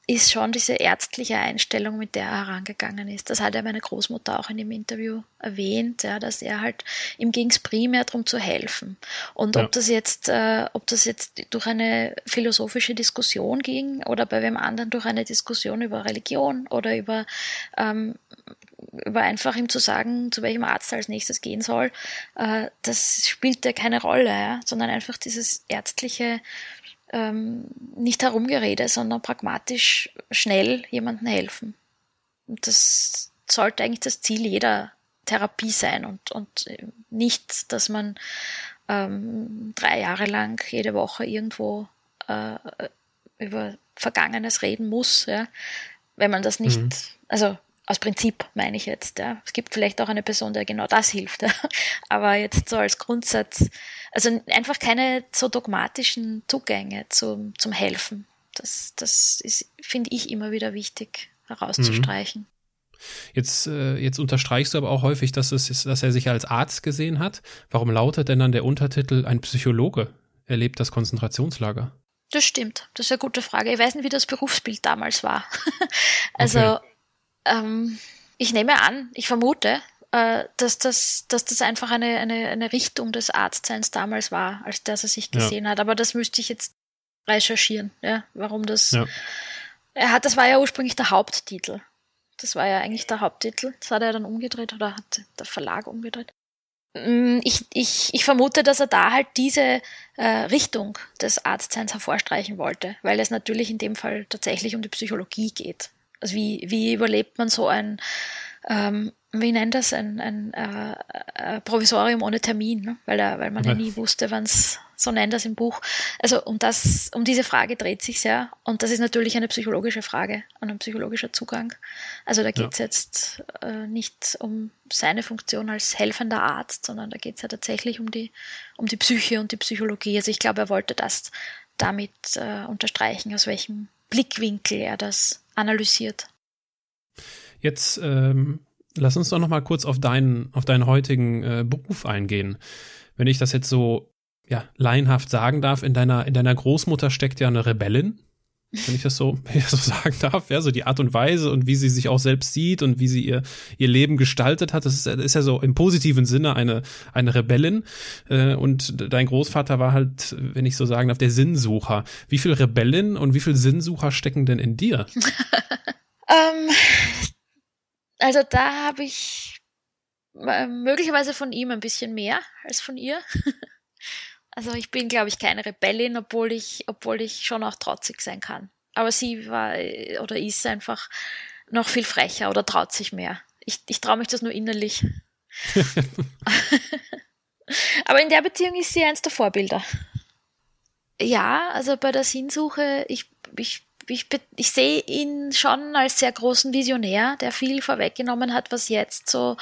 ist schon diese ärztliche Einstellung, mit der er herangegangen ist. Das hat ja meine Großmutter auch in dem Interview erwähnt, ja, dass er halt, ihm ging es primär darum zu helfen. Und ja. ob das jetzt, äh, ob das jetzt durch eine philosophische Diskussion ging oder bei wem anderen durch eine Diskussion über Religion oder über ähm, über einfach ihm zu sagen, zu welchem Arzt er als nächstes gehen soll, äh, das spielt ja keine Rolle, ja, sondern einfach dieses ärztliche ähm, nicht herumgerede, sondern pragmatisch schnell jemandem helfen. Und das sollte eigentlich das Ziel jeder Therapie sein und, und nicht, dass man ähm, drei Jahre lang jede Woche irgendwo äh, über Vergangenes reden muss, ja, wenn man das nicht, mhm. also aus Prinzip meine ich jetzt. Ja. Es gibt vielleicht auch eine Person, der genau das hilft. Ja. Aber jetzt so als Grundsatz, also einfach keine so dogmatischen Zugänge zum, zum Helfen. Das, das ist, finde ich, immer wieder wichtig herauszustreichen. Mhm. Jetzt, äh, jetzt unterstreichst du aber auch häufig, dass, es, dass er sich als Arzt gesehen hat. Warum lautet denn dann der Untertitel Ein Psychologe erlebt das Konzentrationslager? Das stimmt. Das ist eine gute Frage. Ich weiß nicht, wie das Berufsbild damals war. also okay. Ähm, ich nehme an, ich vermute, äh, dass, das, dass das einfach eine, eine, eine Richtung des Arztseins damals war, als dass er sich gesehen ja. hat. Aber das müsste ich jetzt recherchieren, ja, warum das. Ja. Er hat, das war ja ursprünglich der Haupttitel. Das war ja eigentlich der Haupttitel. Das hat er dann umgedreht oder hat der Verlag umgedreht. Mm, ich, ich, ich vermute, dass er da halt diese äh, Richtung des Arztseins hervorstreichen wollte, weil es natürlich in dem Fall tatsächlich um die Psychologie geht. Also wie, wie überlebt man so ein, ähm, wie nennt das, ein, ein äh, äh, Provisorium ohne Termin, ne? weil, er, weil man ja, ja nie wusste, wann es, so nennt das im Buch. Also um das, um diese Frage dreht sich ja. Und das ist natürlich eine psychologische Frage und ein psychologischer Zugang. Also da geht es ja. jetzt äh, nicht um seine Funktion als helfender Arzt, sondern da geht es ja tatsächlich um die, um die Psyche und die Psychologie. Also ich glaube, er wollte das damit äh, unterstreichen, aus welchem Blickwinkel er das analysiert. Jetzt ähm, lass uns doch noch mal kurz auf deinen, auf deinen heutigen äh, Beruf eingehen. Wenn ich das jetzt so ja, laienhaft sagen darf, in deiner, in deiner Großmutter steckt ja eine Rebellin. Wenn ich das so, ich das so sagen darf, ja, so die Art und Weise und wie sie sich auch selbst sieht und wie sie ihr, ihr Leben gestaltet hat. Das ist, ist ja so im positiven Sinne eine, eine Rebellin. Äh, und dein Großvater war halt, wenn ich so sagen darf, der Sinnsucher. Wie viel Rebellin und wie viel Sinnsucher stecken denn in dir? ähm, also da habe ich äh, möglicherweise von ihm ein bisschen mehr als von ihr. Also ich bin, glaube ich, keine Rebellin, obwohl ich, obwohl ich schon auch trotzig sein kann. Aber sie war oder ist einfach noch viel frecher oder traut sich mehr. Ich, ich traue mich das nur innerlich. Aber in der Beziehung ist sie eins der Vorbilder. Ja, also bei der Sinnsuche, ich, ich, ich, ich sehe ihn schon als sehr großen Visionär, der viel vorweggenommen hat, was jetzt so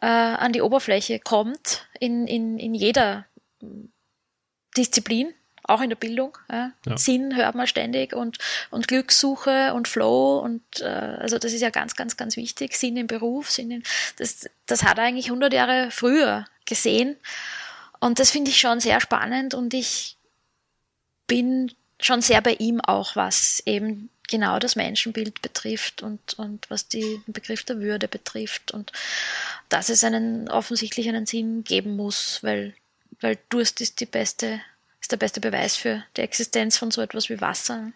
äh, an die Oberfläche kommt, in, in, in jeder Disziplin, auch in der Bildung. Ja. Ja. Sinn hört man ständig und, und Glückssuche und Flow und äh, also das ist ja ganz, ganz, ganz wichtig. Sinn im Beruf, Sinn in, das, das hat er eigentlich 100 Jahre früher gesehen und das finde ich schon sehr spannend und ich bin schon sehr bei ihm auch, was eben genau das Menschenbild betrifft und, und was die, den Begriff der Würde betrifft und dass es einen offensichtlich einen Sinn geben muss, weil weil Durst ist die beste, ist der beste Beweis für die Existenz von so etwas wie Wasser.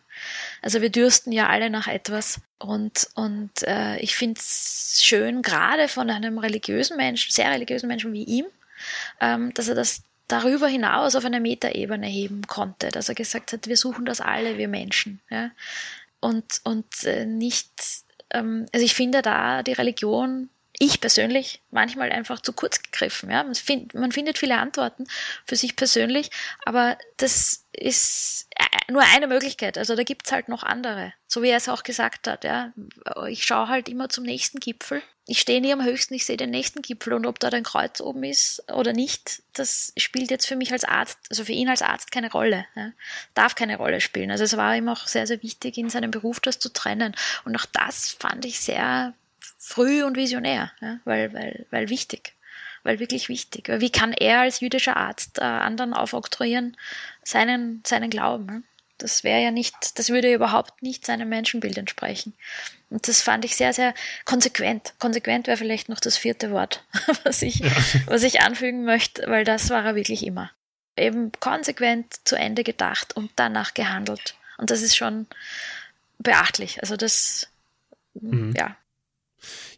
Also wir dürsten ja alle nach etwas. Und, und äh, ich finde es schön, gerade von einem religiösen Menschen, sehr religiösen Menschen wie ihm, ähm, dass er das darüber hinaus auf eine Metaebene heben konnte, dass er gesagt hat, wir suchen das alle, wir Menschen. Ja? Und, und äh, nicht, ähm, also ich finde da die Religion ich persönlich manchmal einfach zu kurz gegriffen. Ja? Man, find, man findet viele Antworten für sich persönlich, aber das ist äh, nur eine Möglichkeit. Also da gibt's halt noch andere. So wie er es auch gesagt hat. Ja? Ich schaue halt immer zum nächsten Gipfel. Ich stehe nie am höchsten, ich sehe den nächsten Gipfel und ob da ein Kreuz oben ist oder nicht, das spielt jetzt für mich als Arzt, also für ihn als Arzt keine Rolle. Ja? Darf keine Rolle spielen. Also es war ihm auch sehr, sehr wichtig, in seinem Beruf das zu trennen. Und auch das fand ich sehr früh und visionär, ja, weil, weil, weil wichtig, weil wirklich wichtig. Wie kann er als jüdischer Arzt äh, anderen aufoktroyieren seinen, seinen Glauben? Ja? Das wäre ja nicht, das würde überhaupt nicht seinem Menschenbild entsprechen. Und das fand ich sehr, sehr konsequent. Konsequent wäre vielleicht noch das vierte Wort, was ich, ja. was ich anfügen möchte, weil das war er wirklich immer. Eben konsequent zu Ende gedacht und danach gehandelt. Und das ist schon beachtlich. Also das, mhm. ja,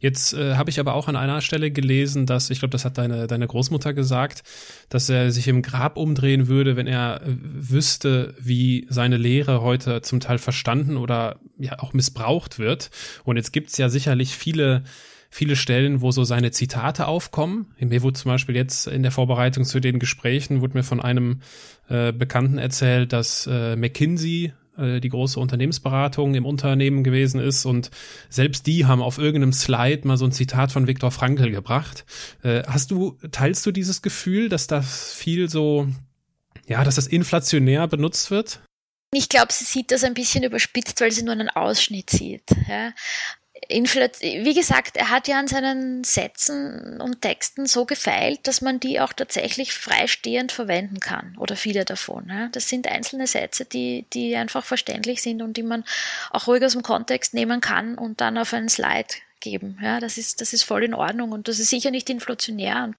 Jetzt äh, habe ich aber auch an einer Stelle gelesen, dass, ich glaube, das hat deine, deine Großmutter gesagt, dass er sich im Grab umdrehen würde, wenn er äh, wüsste, wie seine Lehre heute zum Teil verstanden oder ja auch missbraucht wird. Und jetzt gibt's ja sicherlich viele viele Stellen, wo so seine Zitate aufkommen. Mir wurde zum Beispiel jetzt in der Vorbereitung zu den Gesprächen, wurde mir von einem äh, Bekannten erzählt, dass äh, McKinsey äh, die große Unternehmensberatung im Unternehmen gewesen ist und selbst die haben auf irgendeinem Slide mal so ein Zitat von Viktor Frankl gebracht. Äh, hast du, teilst du dieses Gefühl, dass das viel so, ja, dass das inflationär benutzt wird? Ich glaube, sie sieht das ein bisschen überspitzt, weil sie nur einen Ausschnitt sieht. Ja. Wie gesagt, er hat ja an seinen Sätzen und Texten so gefeilt, dass man die auch tatsächlich freistehend verwenden kann oder viele davon. Das sind einzelne Sätze, die, die einfach verständlich sind und die man auch ruhig aus dem Kontext nehmen kann und dann auf einen Slide geben. Ja, das ist, das ist voll in Ordnung und das ist sicher nicht inflationär.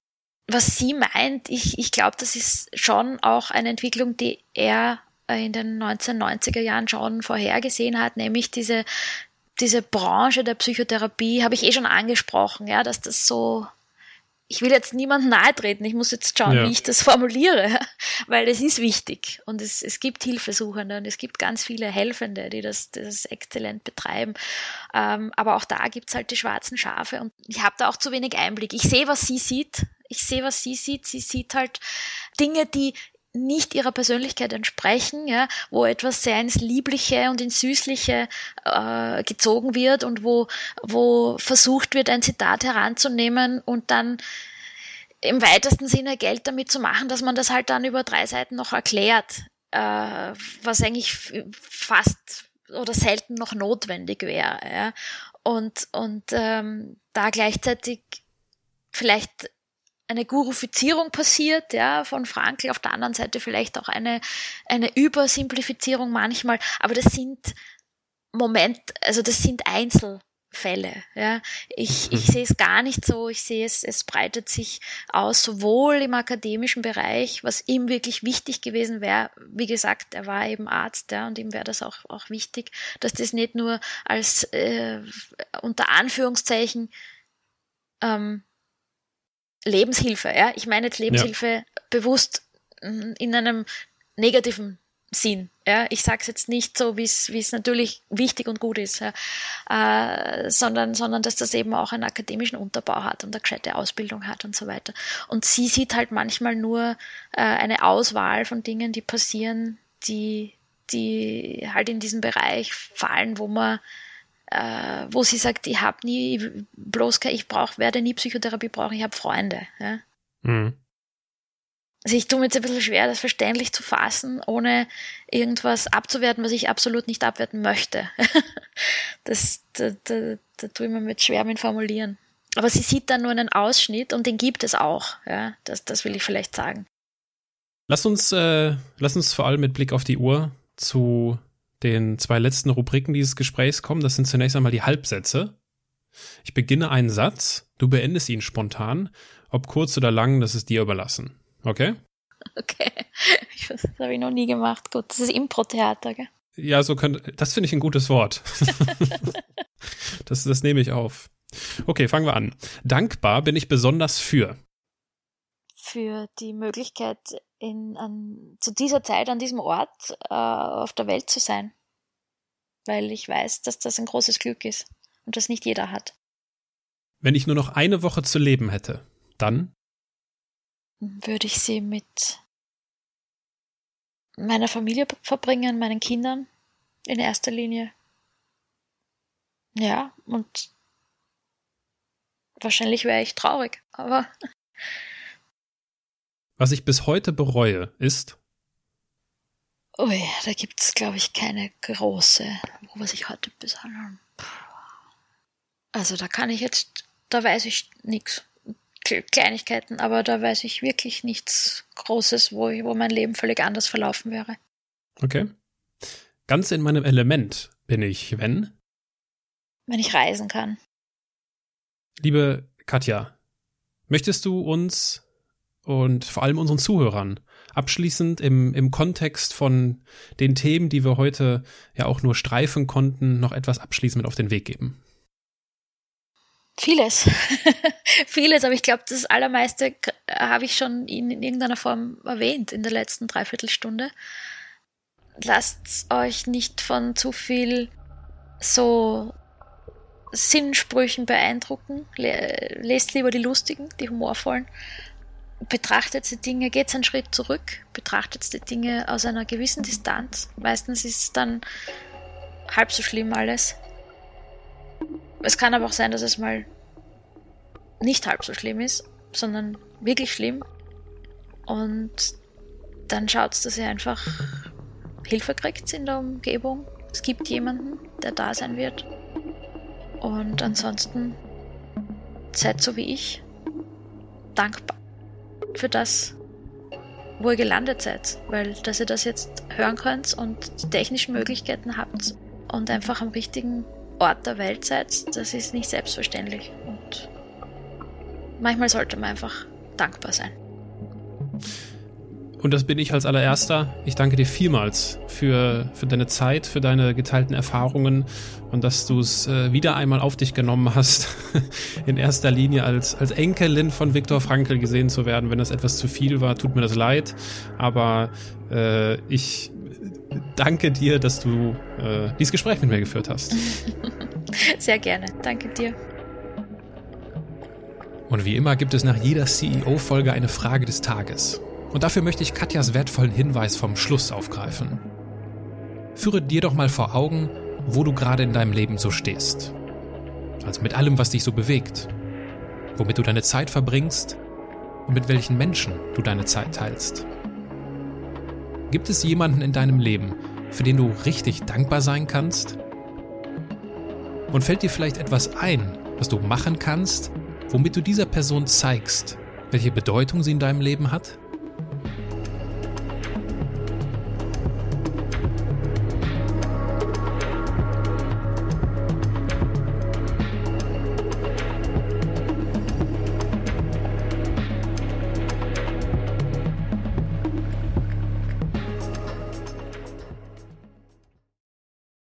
Was sie meint, ich, ich glaube, das ist schon auch eine Entwicklung, die er in den 1990er Jahren schon vorhergesehen hat, nämlich diese, diese Branche der Psychotherapie habe ich eh schon angesprochen, ja, dass das so, ich will jetzt niemandem nahe treten, ich muss jetzt schauen, ja. wie ich das formuliere, weil es ist wichtig und es, es gibt Hilfesuchende und es gibt ganz viele Helfende, die das, das exzellent betreiben. Ähm, aber auch da gibt's halt die schwarzen Schafe und ich habe da auch zu wenig Einblick. Ich sehe, was sie sieht. Ich sehe, was sie sieht. Sie sieht halt Dinge, die nicht ihrer Persönlichkeit entsprechen, ja, wo etwas sehr ins Liebliche und ins Süßliche äh, gezogen wird und wo, wo versucht wird, ein Zitat heranzunehmen und dann im weitesten Sinne Geld damit zu machen, dass man das halt dann über drei Seiten noch erklärt, äh, was eigentlich fast oder selten noch notwendig wäre. Ja. Und, und ähm, da gleichzeitig vielleicht eine Gurufizierung passiert, ja, von Frankl, auf der anderen Seite vielleicht auch eine, eine Übersimplifizierung manchmal, aber das sind Moment, also das sind Einzel. Fälle. Ja. Ich, ich sehe es gar nicht so. Ich sehe es, es breitet sich aus, sowohl im akademischen Bereich, was ihm wirklich wichtig gewesen wäre. Wie gesagt, er war eben Arzt, ja, und ihm wäre das auch, auch wichtig, dass das nicht nur als äh, unter Anführungszeichen ähm, Lebenshilfe, ja. Ich meine jetzt Lebenshilfe ja. bewusst mm, in einem negativen Sinn. Ja, ich sage es jetzt nicht so, wie es natürlich wichtig und gut ist, ja, äh, sondern, sondern dass das eben auch einen akademischen Unterbau hat und eine gescheite Ausbildung hat und so weiter. Und sie sieht halt manchmal nur äh, eine Auswahl von Dingen, die passieren, die, die halt in diesen Bereich fallen, wo man äh, wo sie sagt, ich habe nie bloß ich brauche, werde nie Psychotherapie brauchen, ich habe Freunde. Ja? Mhm. Also ich tue mir jetzt ein bisschen schwer, das verständlich zu fassen, ohne irgendwas abzuwerten, was ich absolut nicht abwerten möchte. das, da, da, da tue ich mir mit schwer mit Formulieren. Aber sie sieht dann nur einen Ausschnitt und den gibt es auch. Ja, das, das will ich vielleicht sagen. Lass uns, äh, lass uns vor allem mit Blick auf die Uhr zu den zwei letzten Rubriken dieses Gesprächs kommen. Das sind zunächst einmal die Halbsätze. Ich beginne einen Satz, du beendest ihn spontan. Ob kurz oder lang, das ist dir überlassen. Okay? Okay. Das habe ich noch nie gemacht. Gut, das ist Impro-Theater, gell? Ja, so könnte, das finde ich ein gutes Wort. das, das nehme ich auf. Okay, fangen wir an. Dankbar bin ich besonders für. Für die Möglichkeit, in, an, zu dieser Zeit an diesem Ort äh, auf der Welt zu sein. Weil ich weiß, dass das ein großes Glück ist und das nicht jeder hat. Wenn ich nur noch eine Woche zu leben hätte, dann? würde ich sie mit meiner Familie verbringen, meinen Kindern in erster Linie. Ja, und wahrscheinlich wäre ich traurig, aber. Was ich bis heute bereue, ist. Oh ja, da gibt es, glaube ich, keine große, was ich heute besagen. Also da kann ich jetzt, da weiß ich nichts. Kleinigkeiten, aber da weiß ich wirklich nichts Großes, wo, wo mein Leben völlig anders verlaufen wäre. Okay. Ganz in meinem Element bin ich, wenn? Wenn ich reisen kann. Liebe Katja, möchtest du uns und vor allem unseren Zuhörern abschließend im, im Kontext von den Themen, die wir heute ja auch nur streifen konnten, noch etwas abschließend mit auf den Weg geben? Vieles. Vieles, aber ich glaube, das allermeiste habe ich schon in, in, irgendeiner Form erwähnt in der letzten Dreiviertelstunde. Lasst euch nicht von zu viel so Sinnsprüchen beeindrucken. Lest lieber die lustigen, die humorvollen. Betrachtet die Dinge, geht einen Schritt zurück, betrachtet die Dinge aus einer gewissen Distanz. Meistens ist es dann halb so schlimm alles. Es kann aber auch sein, dass es mal nicht halb so schlimm ist, sondern wirklich schlimm. Und dann schaut dass ihr einfach Hilfe kriegt in der Umgebung. Es gibt jemanden, der da sein wird. Und ansonsten seid so wie ich dankbar für das, wo ihr gelandet seid, weil dass ihr das jetzt hören könnt und die technischen Möglichkeiten habt und einfach am richtigen Ort der Welt seid, das ist nicht selbstverständlich. Und manchmal sollte man einfach dankbar sein. Und das bin ich als allererster. Ich danke dir vielmals für, für deine Zeit, für deine geteilten Erfahrungen und dass du es äh, wieder einmal auf dich genommen hast, in erster Linie als, als Enkelin von Viktor Frankl gesehen zu werden. Wenn das etwas zu viel war, tut mir das leid. Aber äh, ich danke dir, dass du äh, dieses Gespräch mit mir geführt hast. Sehr gerne. Danke dir. Und wie immer gibt es nach jeder CEO-Folge eine Frage des Tages. Und dafür möchte ich Katjas wertvollen Hinweis vom Schluss aufgreifen. Führe dir doch mal vor Augen, wo du gerade in deinem Leben so stehst. Also mit allem, was dich so bewegt. Womit du deine Zeit verbringst und mit welchen Menschen du deine Zeit teilst. Gibt es jemanden in deinem Leben, für den du richtig dankbar sein kannst? Und fällt dir vielleicht etwas ein, was du machen kannst, womit du dieser Person zeigst, welche Bedeutung sie in deinem Leben hat?